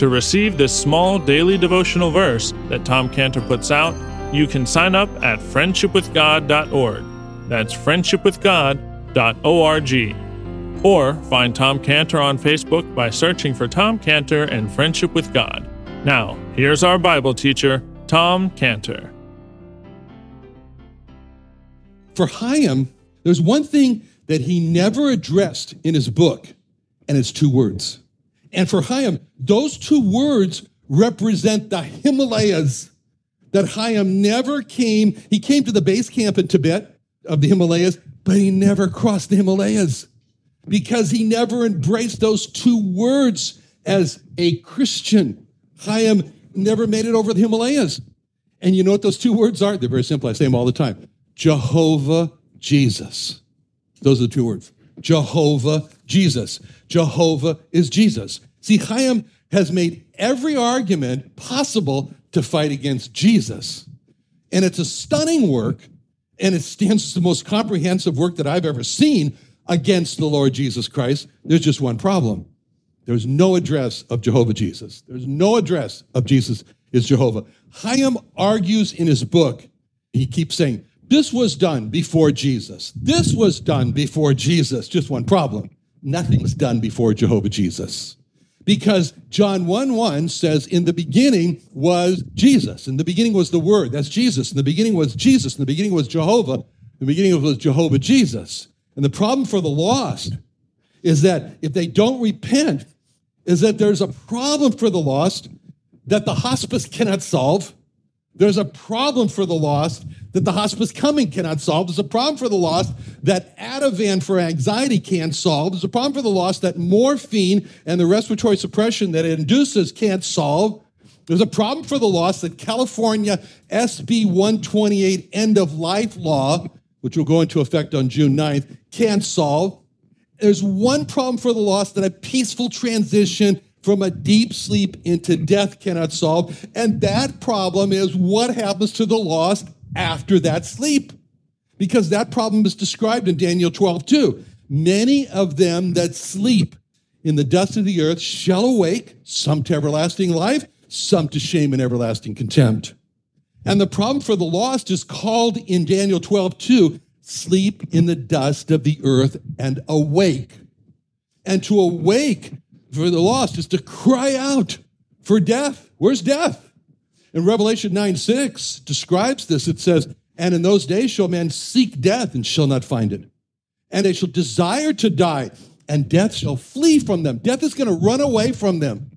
To receive this small daily devotional verse that Tom Cantor puts out, you can sign up at friendshipwithgod.org. That's friendshipwithgod.org. Or find Tom Cantor on Facebook by searching for Tom Cantor and Friendship with God. Now, here's our Bible teacher, Tom Cantor. For Chaim, there's one thing that he never addressed in his book, and it's two words. And for Chaim, those two words represent the Himalayas. That Chaim never came, he came to the base camp in Tibet of the Himalayas, but he never crossed the Himalayas because he never embraced those two words as a Christian. Chaim never made it over the Himalayas. And you know what those two words are? They're very simple. I say them all the time Jehovah Jesus. Those are the two words. Jehovah Jesus. Jehovah is Jesus. See, Chaim has made every argument possible to fight against Jesus. And it's a stunning work, and it stands as the most comprehensive work that I've ever seen against the Lord Jesus Christ. There's just one problem. There's no address of Jehovah Jesus. There's no address of Jesus is Jehovah. Chaim argues in his book, he keeps saying, this was done before Jesus. This was done before Jesus. Just one problem. Nothing's done before Jehovah Jesus. Because John 1 1 says, In the beginning was Jesus. In the beginning was the Word. That's Jesus. In the beginning was Jesus. In the beginning was Jehovah. In the beginning was Jehovah Jesus. And the problem for the lost is that if they don't repent, is that there's a problem for the lost that the hospice cannot solve. There's a problem for the lost that the hospice coming cannot solve. There's a problem for the lost that Ativan for anxiety can't solve. There's a problem for the lost that morphine and the respiratory suppression that it induces can't solve. There's a problem for the lost that California SB 128 end of life law, which will go into effect on June 9th, can't solve. There's one problem for the lost that a peaceful transition from a deep sleep into death cannot solve. And that problem is what happens to the lost after that sleep. Because that problem is described in Daniel 12, too. Many of them that sleep in the dust of the earth shall awake, some to everlasting life, some to shame and everlasting contempt. And the problem for the lost is called in Daniel 12, 2, sleep in the dust of the earth and awake. And to awake for the lost is to cry out for death. Where's death? In Revelation 9 6 describes this. It says, And in those days shall men seek death and shall not find it. And they shall desire to die, and death shall flee from them. Death is going to run away from them.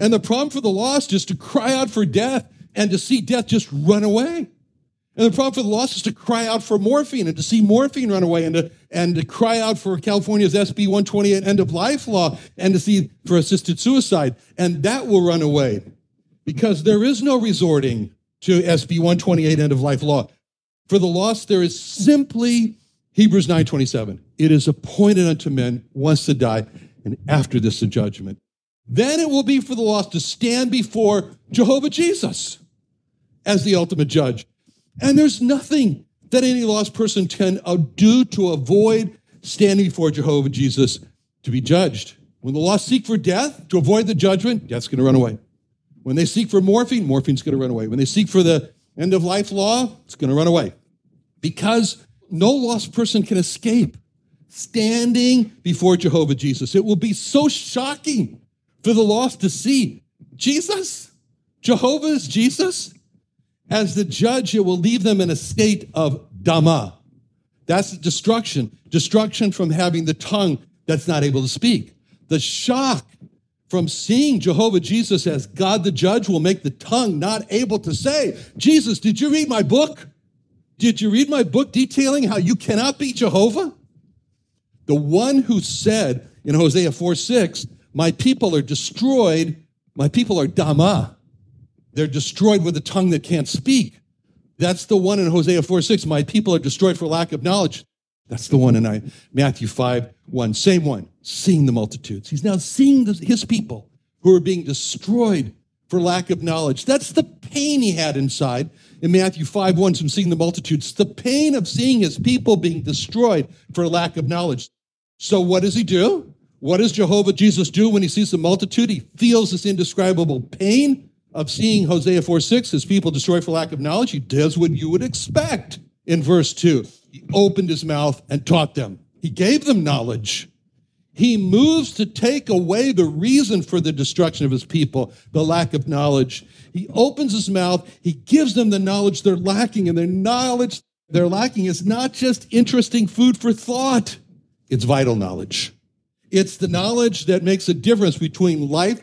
And the problem for the lost is to cry out for death and to see death just run away. And the problem for the lost is to cry out for morphine and to see morphine run away and to, and to cry out for California's SB 128 end of life law and to see for assisted suicide. And that will run away because there is no resorting to SB 128 end of life law. For the lost, there is simply Hebrews 9:27. It is appointed unto men once to die, and after this the judgment. Then it will be for the lost to stand before Jehovah Jesus as the ultimate judge. And there's nothing that any lost person can uh, do to avoid standing before Jehovah Jesus to be judged. When the lost seek for death to avoid the judgment, death's going to run away. When they seek for morphine, morphine's going to run away. When they seek for the end of life law, it's going to run away. Because no lost person can escape standing before Jehovah Jesus. It will be so shocking for the lost to see Jesus, Jehovah's Jesus. As the judge, it will leave them in a state of dama. That's destruction, destruction from having the tongue that's not able to speak. The shock from seeing Jehovah Jesus as God the judge will make the tongue not able to say, Jesus, did you read my book? Did you read my book detailing how you cannot be Jehovah? The one who said in Hosea 4 6, My people are destroyed, my people are dama. They're destroyed with a tongue that can't speak. That's the one in Hosea 4 6. My people are destroyed for lack of knowledge. That's the one in I, Matthew 5 1. Same one, seeing the multitudes. He's now seeing the, his people who are being destroyed for lack of knowledge. That's the pain he had inside in Matthew 5 1 from seeing the multitudes. The pain of seeing his people being destroyed for lack of knowledge. So, what does he do? What does Jehovah Jesus do when he sees the multitude? He feels this indescribable pain of seeing Hosea 4 6, his people destroyed for lack of knowledge. He does what you would expect in verse 2. He opened his mouth and taught them, he gave them knowledge. He moves to take away the reason for the destruction of his people, the lack of knowledge. He opens his mouth, he gives them the knowledge they're lacking, and their knowledge they're lacking is not just interesting food for thought. It's vital knowledge. It's the knowledge that makes a difference between life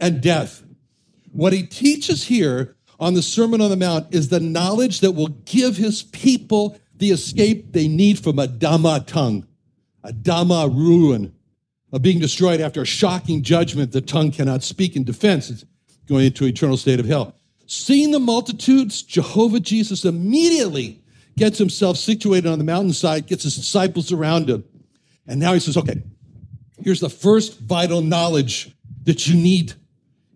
and death. What he teaches here on the Sermon on the Mount is the knowledge that will give his people the escape they need from a dama tongue, a dama ruin, of being destroyed after a shocking judgment the tongue cannot speak in defense. It's going into eternal state of hell. Seeing the multitudes, Jehovah Jesus immediately gets himself situated on the mountainside, gets his disciples around him. And now he says, okay, here's the first vital knowledge that you need.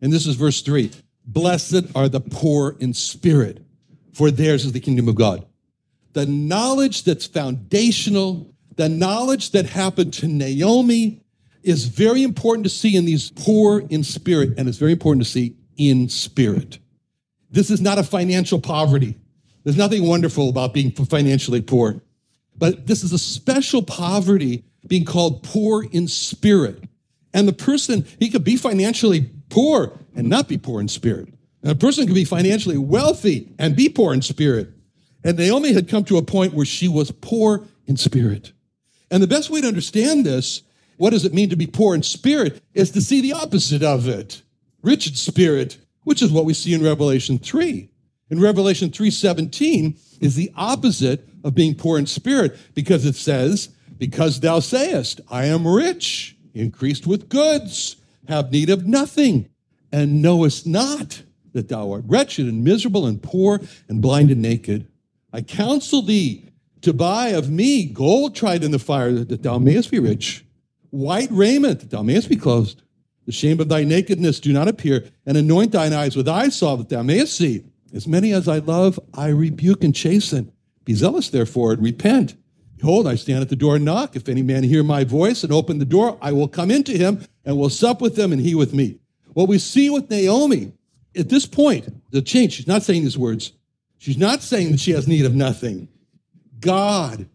And this is verse three Blessed are the poor in spirit, for theirs is the kingdom of God. The knowledge that's foundational, the knowledge that happened to Naomi is very important to see in these poor in spirit, and it's very important to see in spirit. This is not a financial poverty. There's nothing wonderful about being financially poor, but this is a special poverty being called poor in spirit. And the person, he could be financially poor and not be poor in spirit. And a person could be financially wealthy and be poor in spirit. And Naomi had come to a point where she was poor in spirit. And the best way to understand this, what does it mean to be poor in spirit, is to see the opposite of it. Rich in spirit, which is what we see in Revelation 3. In Revelation 3:17 is the opposite of being poor in spirit because it says, because thou sayest, I am rich, increased with goods, have need of nothing, and knowest not that thou art wretched and miserable and poor and blind and naked. I counsel thee to buy of me gold tried in the fire, that thou mayest be rich, white raiment, that thou mayest be clothed. The shame of thy nakedness do not appear, and anoint thine eyes with eye salve, that thou mayest see. As many as I love, I rebuke and chasten. Be zealous, therefore, and repent. Behold, I stand at the door and knock. If any man hear my voice and open the door, I will come into him and will sup with them and he with me. What we see with Naomi at this point, the change, she's not saying these words. She's not saying that she has need of nothing. God,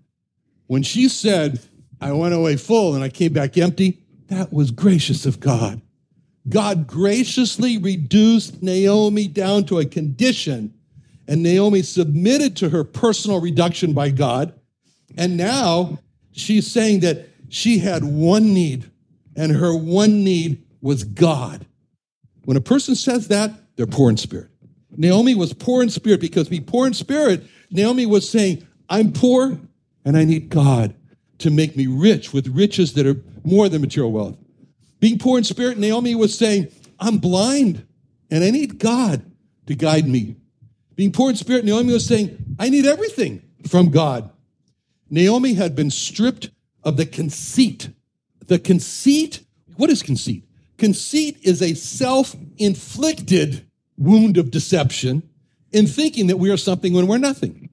when she said, I went away full and I came back empty, that was gracious of God. God graciously reduced Naomi down to a condition, and Naomi submitted to her personal reduction by God and now she's saying that she had one need, and her one need was God. When a person says that, they're poor in spirit. Naomi was poor in spirit because be poor in spirit, Naomi was saying, I'm poor and I need God to make me rich with riches that are more than material wealth. Being poor in spirit, Naomi was saying, I'm blind and I need God to guide me. Being poor in spirit, Naomi was saying, I need everything from God. Naomi had been stripped of the conceit. The conceit, what is conceit? Conceit is a self inflicted wound of deception in thinking that we are something when we're nothing.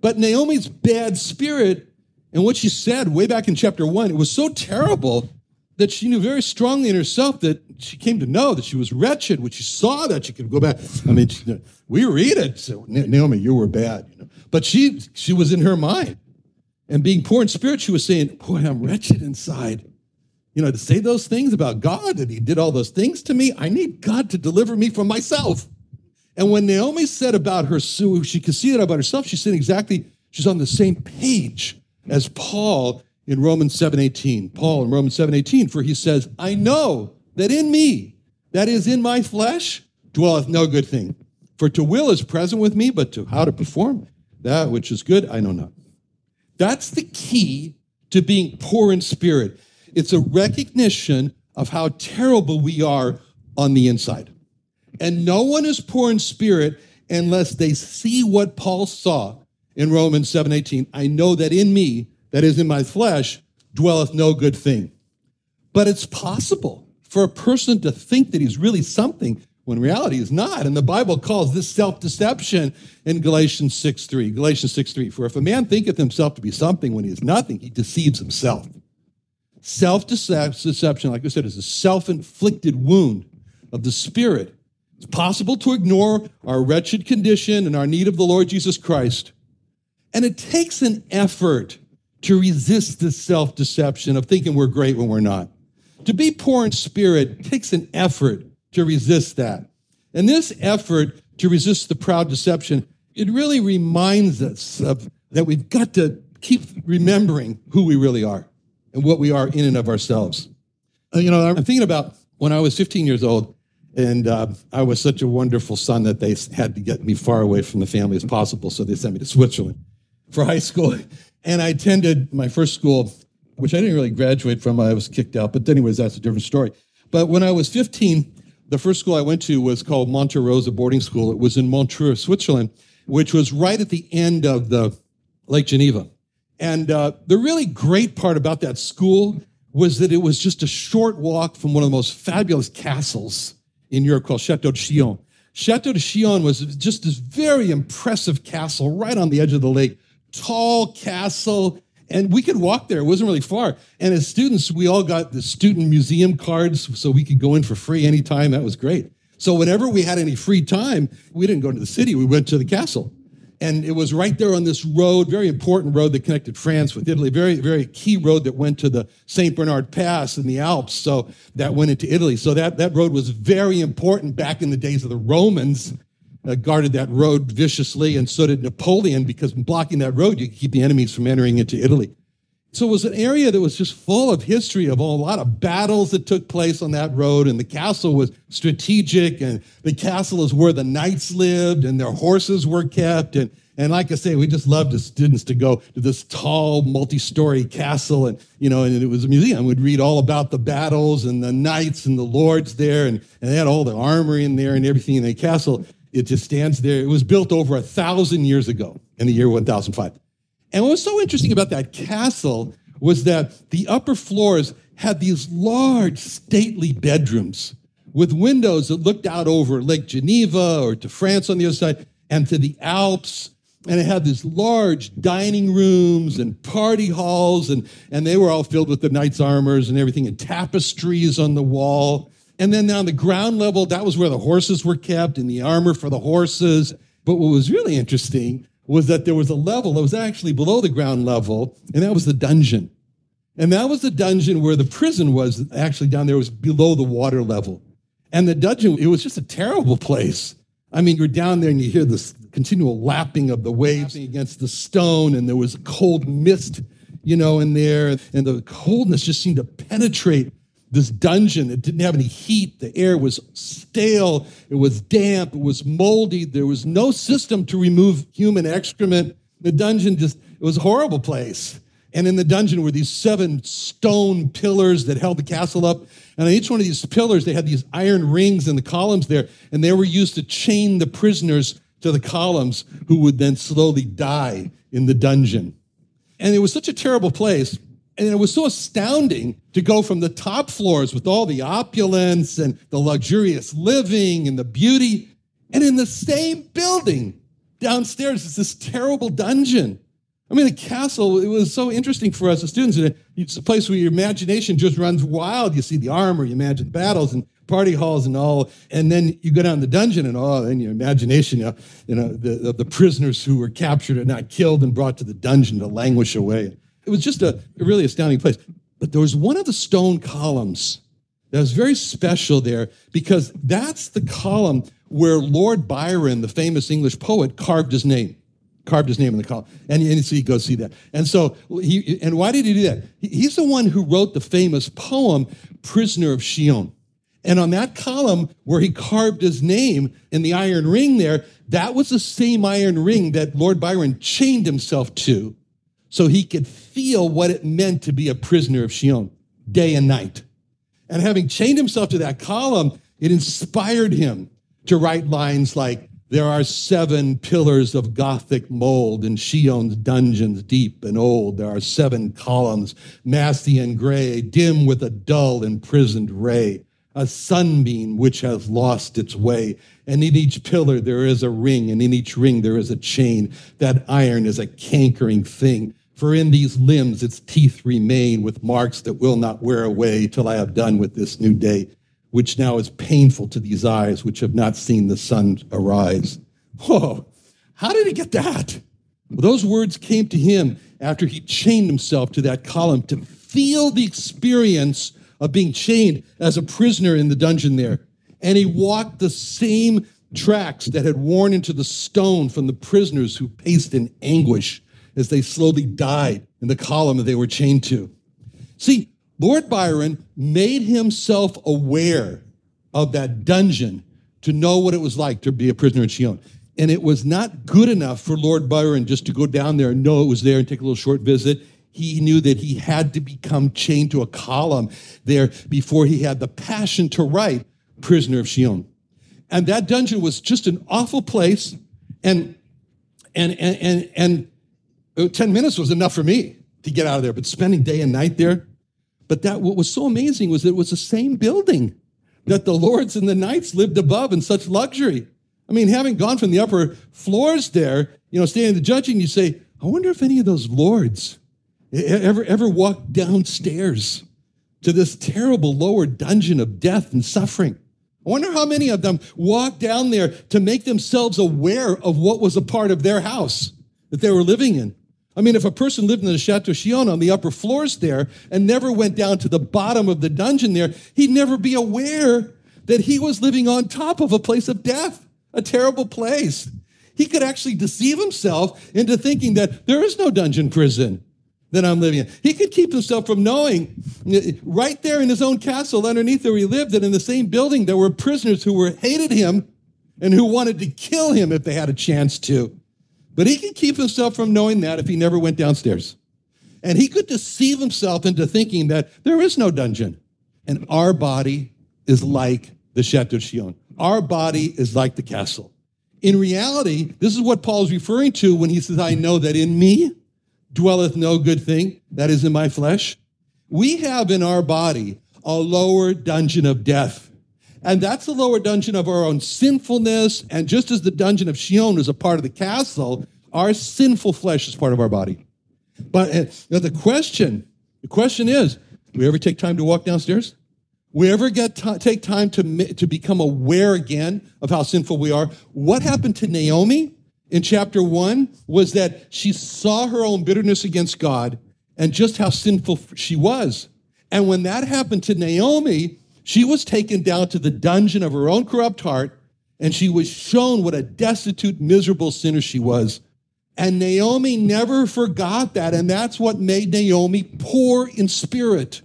But Naomi's bad spirit and what she said way back in chapter one, it was so terrible that she knew very strongly in herself that she came to know that she was wretched when she saw that she could go back. I mean, we read it. So, Naomi, you were bad. You know? But she, she was in her mind. And being poor in spirit, she was saying, Boy, I'm wretched inside. You know, to say those things about God, that He did all those things to me, I need God to deliver me from myself. And when Naomi said about her, she could see that about herself, she said exactly, she's on the same page as Paul in Romans 7:18. Paul in Romans 7:18, for he says, I know that in me, that is in my flesh, dwelleth no good thing. For to will is present with me, but to how to perform that which is good, I know not. That's the key to being poor in spirit. It's a recognition of how terrible we are on the inside. And no one is poor in spirit unless they see what Paul saw in Romans 7:18. I know that in me, that is in my flesh, dwelleth no good thing. But it's possible for a person to think that he's really something when reality is not. And the Bible calls this self-deception in Galatians 6:3. Galatians 6:3. For if a man thinketh himself to be something when he is nothing, he deceives himself. Self-deception, like I said, is a self-inflicted wound of the spirit. It's possible to ignore our wretched condition and our need of the Lord Jesus Christ. And it takes an effort to resist this self deception of thinking we're great when we're not. To be poor in spirit takes an effort to resist that. And this effort to resist the proud deception, it really reminds us of that we've got to keep remembering who we really are and what we are in and of ourselves. Uh, you know, I'm thinking about when I was 15 years old, and uh, I was such a wonderful son that they had to get me far away from the family as possible, so they sent me to Switzerland for high school. And I attended my first school, which I didn't really graduate from. I was kicked out. But, anyways, that's a different story. But when I was 15, the first school I went to was called Monte Rosa Boarding School. It was in Montreux, Switzerland, which was right at the end of the Lake Geneva. And uh, the really great part about that school was that it was just a short walk from one of the most fabulous castles in Europe called Chateau de Chillon. Chateau de Chillon was just this very impressive castle right on the edge of the lake tall castle. And we could walk there. It wasn't really far. And as students, we all got the student museum cards so we could go in for free anytime. That was great. So whenever we had any free time, we didn't go to the city. We went to the castle. And it was right there on this road, very important road that connected France with Italy, very, very key road that went to the St. Bernard Pass in the Alps. So that went into Italy. So that, that road was very important back in the days of the Romans uh, guarded that road viciously, and so did Napoleon, because blocking that road, you could keep the enemies from entering into Italy. So it was an area that was just full of history of a lot of battles that took place on that road. And the castle was strategic, and the castle is where the knights lived and their horses were kept. And, and like I say, we just loved the students to go to this tall, multi-story castle. And, you know, and it was a museum. We'd read all about the battles and the knights and the lords there. And, and they had all the armory in there and everything in the castle. It just stands there. It was built over a thousand years ago in the year 1005. And what was so interesting about that castle was that the upper floors had these large, stately bedrooms with windows that looked out over Lake Geneva or to France on the other side and to the Alps. And it had these large dining rooms and party halls, and, and they were all filled with the knight's armors and everything, and tapestries on the wall. And then on the ground level, that was where the horses were kept and the armor for the horses. But what was really interesting was that there was a level that was actually below the ground level, and that was the dungeon. And that was the dungeon where the prison was actually down there, was below the water level. And the dungeon, it was just a terrible place. I mean, you're down there and you hear this continual lapping of the waves against the stone, and there was a cold mist, you know, in there, and the coldness just seemed to penetrate this dungeon. It didn't have any heat. The air was stale. It was damp. It was moldy. There was no system to remove human excrement. The dungeon just, it was a horrible place. And in the dungeon were these seven stone pillars that held the castle up. And on each one of these pillars, they had these iron rings in the columns there, and they were used to chain the prisoners to the columns who would then slowly die in the dungeon. And it was such a terrible place and it was so astounding to go from the top floors with all the opulence and the luxurious living and the beauty, and in the same building, downstairs is this terrible dungeon. I mean, the castle, it was so interesting for us as students. It's a place where your imagination just runs wild. You see the armor, you imagine the battles and party halls and all. And then you go down the dungeon and oh, and your imagination, you know, you know the, the prisoners who were captured and not killed and brought to the dungeon to languish away. It was just a, really astounding place. But there was one of the stone columns that was very special there because that's the column where Lord Byron, the famous English poet, carved his name carved his name in the column. And, and so you go see that. And so he, and why did he do that? He's the one who wrote the famous poem, Prisoner of Chillon. And on that column where he carved his name in the iron ring there, that was the same iron ring that Lord Byron chained himself to so he could feel what it meant to be a prisoner of Chillon day and night. And having chained himself to that column, it inspired him to write lines like, there are seven pillars of Gothic mold in Chillon's dungeons, deep and old. There are seven columns, massy and gray, dim with a dull imprisoned ray, a sunbeam which has lost its way. And in each pillar there is a ring, and in each ring there is a chain. That iron is a cankering thing. For in these limbs its teeth remain with marks that will not wear away till I have done with this new day which now is painful to these eyes which have not seen the sun arise. Whoa, how did he get that? Well, those words came to him after he chained himself to that column to feel the experience of being chained as a prisoner in the dungeon there. And he walked the same tracks that had worn into the stone from the prisoners who paced in anguish as they slowly died in the column that they were chained to. See, Lord Byron made himself aware of that dungeon to know what it was like to be a prisoner in Chillon. And it was not good enough for Lord Byron just to go down there and know it was there and take a little short visit. He knew that he had to become chained to a column there before he had the passion to write Prisoner of Chillon. And that dungeon was just an awful place. And and and and, and Uh, 10 minutes was enough for me to get out of there. But spending day and night there, but that what was so amazing was that it was the same building that the lords and the knights lived above in such luxury. I mean, having gone from the upper floors there, you know, standing the judging, you say, I wonder if any of those lords ever ever walked downstairs to this terrible lower dungeon of death and suffering. I wonder how many of them walked down there to make themselves aware of what was a part of their house that they were living in. I mean, if a person lived in the Chateau Chillon on the upper floors there and never went down to the bottom of the dungeon there, he'd never be aware that he was living on top of a place of death, a terrible place. He could actually deceive himself into thinking that there is no dungeon prison that I'm living in. He could keep himself from knowing right there in his own castle underneath where he lived that in the same building there were prisoners who were hated him and who wanted to kill him if they had a chance to. But he could keep himself from knowing that if he never went downstairs. And he could deceive himself into thinking that there is no dungeon. And our body is like the Chateau Chillon. Our body is like the castle. In reality, this is what Paul is referring to when he says, I know that in me dwelleth no good thing, that is in my flesh. We have in our body a lower dungeon of death and that's the lower dungeon of our own sinfulness. And just as the dungeon of Chillon is a part of the castle, our sinful flesh is part of our body. But uh, the question, the question is, do we ever take time to walk downstairs? We ever get t- take time to, to become aware again of how sinful we are? What happened to Naomi in chapter one was that she saw her own bitterness against God and just how sinful she was. And when that happened to Naomi, she was taken down to the dungeon of her own corrupt heart, and she was shown what a destitute, miserable sinner she was. And Naomi never forgot that, and that's what made Naomi poor in spirit.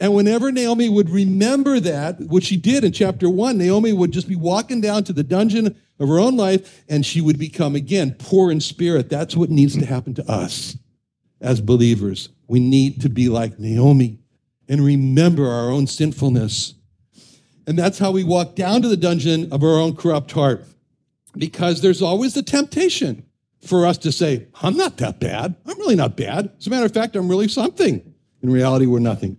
And whenever Naomi would remember that, which she did in chapter one, Naomi would just be walking down to the dungeon of her own life, and she would become again poor in spirit. That's what needs to happen to us as believers. We need to be like Naomi and remember our own sinfulness and that's how we walk down to the dungeon of our own corrupt heart. Because there's always the temptation for us to say, I'm not that bad. I'm really not bad. As a matter of fact, I'm really something. In reality, we're nothing.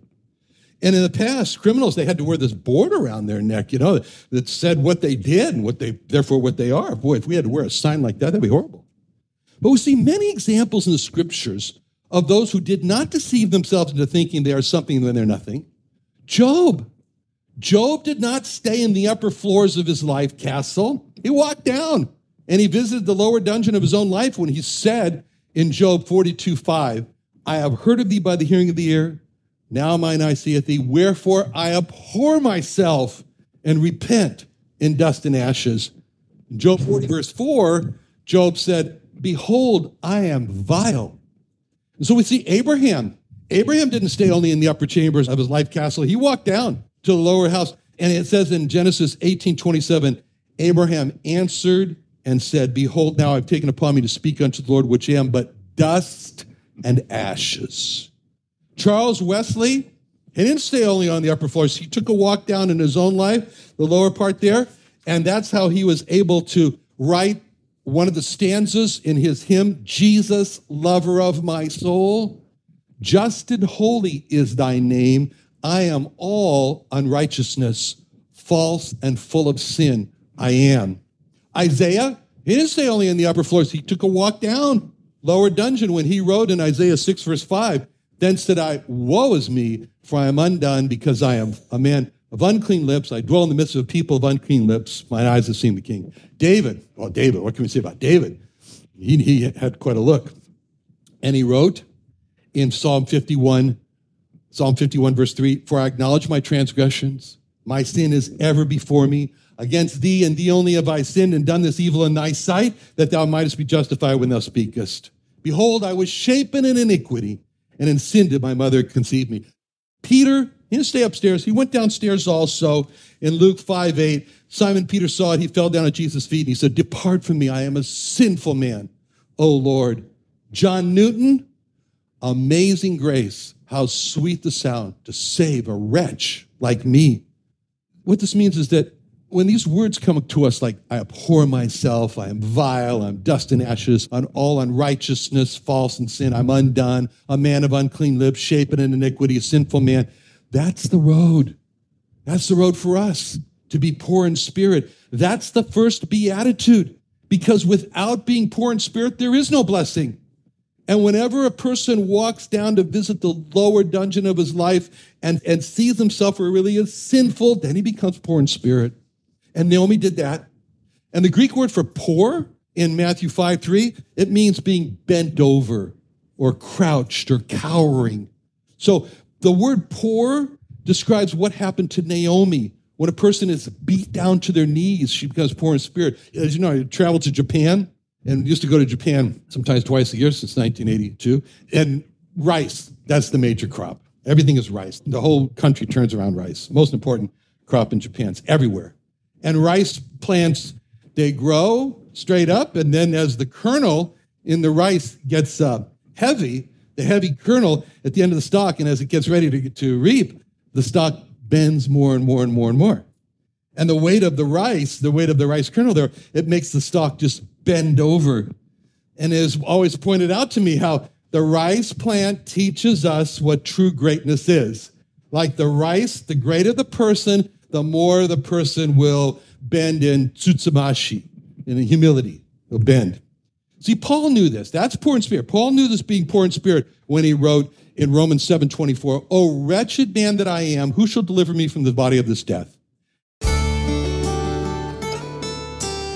And in the past, criminals, they had to wear this board around their neck, you know, that said what they did and what they, therefore what they are. Boy, if we had to wear a sign like that, that'd be horrible. But we see many examples in the scriptures of those who did not deceive themselves into thinking they are something when they're nothing. Job. Job did not stay in the upper floors of his life castle. He walked down and he visited the lower dungeon of his own life when he said in Job 42 5, I have heard of thee by the hearing of the ear. Now mine eye seeth thee. Wherefore I abhor myself and repent in dust and ashes. In Job 40, verse 4, Job said, Behold, I am vile. And so we see Abraham. Abraham didn't stay only in the upper chambers of his life castle. He walked down to the lower house. And it says in Genesis 18 27, Abraham answered and said, Behold, now I've taken upon me to speak unto the Lord, which I am but dust and ashes. Charles Wesley, he didn't stay only on the upper floors. He took a walk down in his own life, the lower part there, and that's how he was able to write one of the stanzas in his hymn, Jesus, lover of my soul. Just and holy is thy name. I am all unrighteousness, false and full of sin. I am. Isaiah, he didn't stay only in the upper floors. He took a walk down lower dungeon when he wrote in Isaiah 6, verse 5, Then said I, Woe is me, for I am undone, because I am a man of unclean lips. I dwell in the midst of people of unclean lips. Mine eyes have seen the king. David, well, David, what can we say about David? He, he had quite a look. And he wrote in Psalm 51, Psalm 51, verse 3 For I acknowledge my transgressions, my sin is ever before me. Against thee and thee only have I sinned and done this evil in thy sight, that thou mightest be justified when thou speakest. Behold, I was shapen in iniquity, and in sin did my mother conceive me. Peter, he didn't stay upstairs. He went downstairs also in Luke 5 8. Simon Peter saw it. He fell down at Jesus' feet and he said, Depart from me. I am a sinful man, O Lord. John Newton, amazing grace. How sweet the sound to save a wretch like me. What this means is that when these words come to us like, I abhor myself, I am vile, I'm dust and ashes, on all unrighteousness, false and sin, I'm undone, a man of unclean lips, shapen in iniquity, a sinful man, that's the road. That's the road for us to be poor in spirit. That's the first beatitude because without being poor in spirit, there is no blessing. And whenever a person walks down to visit the lower dungeon of his life and, and sees himself where really is sinful, then he becomes poor in spirit. And Naomi did that. And the Greek word for poor in Matthew 5 3, it means being bent over or crouched or cowering. So the word poor describes what happened to Naomi. When a person is beat down to their knees, she becomes poor in spirit. As you know, I traveled to Japan and used to go to Japan sometimes twice a year since 1982. And rice, that's the major crop. Everything is rice. The whole country turns around rice. Most important crop in Japan's everywhere. And rice plants, they grow straight up, and then as the kernel in the rice gets uh, heavy, the heavy kernel at the end of the stalk, and as it gets ready to, to reap, the stalk bends more and more and more and more. And the weight of the rice, the weight of the rice kernel there, it makes the stalk just bend over. And it is always pointed out to me how the rice plant teaches us what true greatness is. Like the rice, the greater the person, the more the person will bend in tsutsumashii, in humility. He'll bend. See, Paul knew this. That's poor in spirit. Paul knew this being poor in spirit when he wrote in Romans 7 24, Oh, wretched man that I am, who shall deliver me from the body of this death?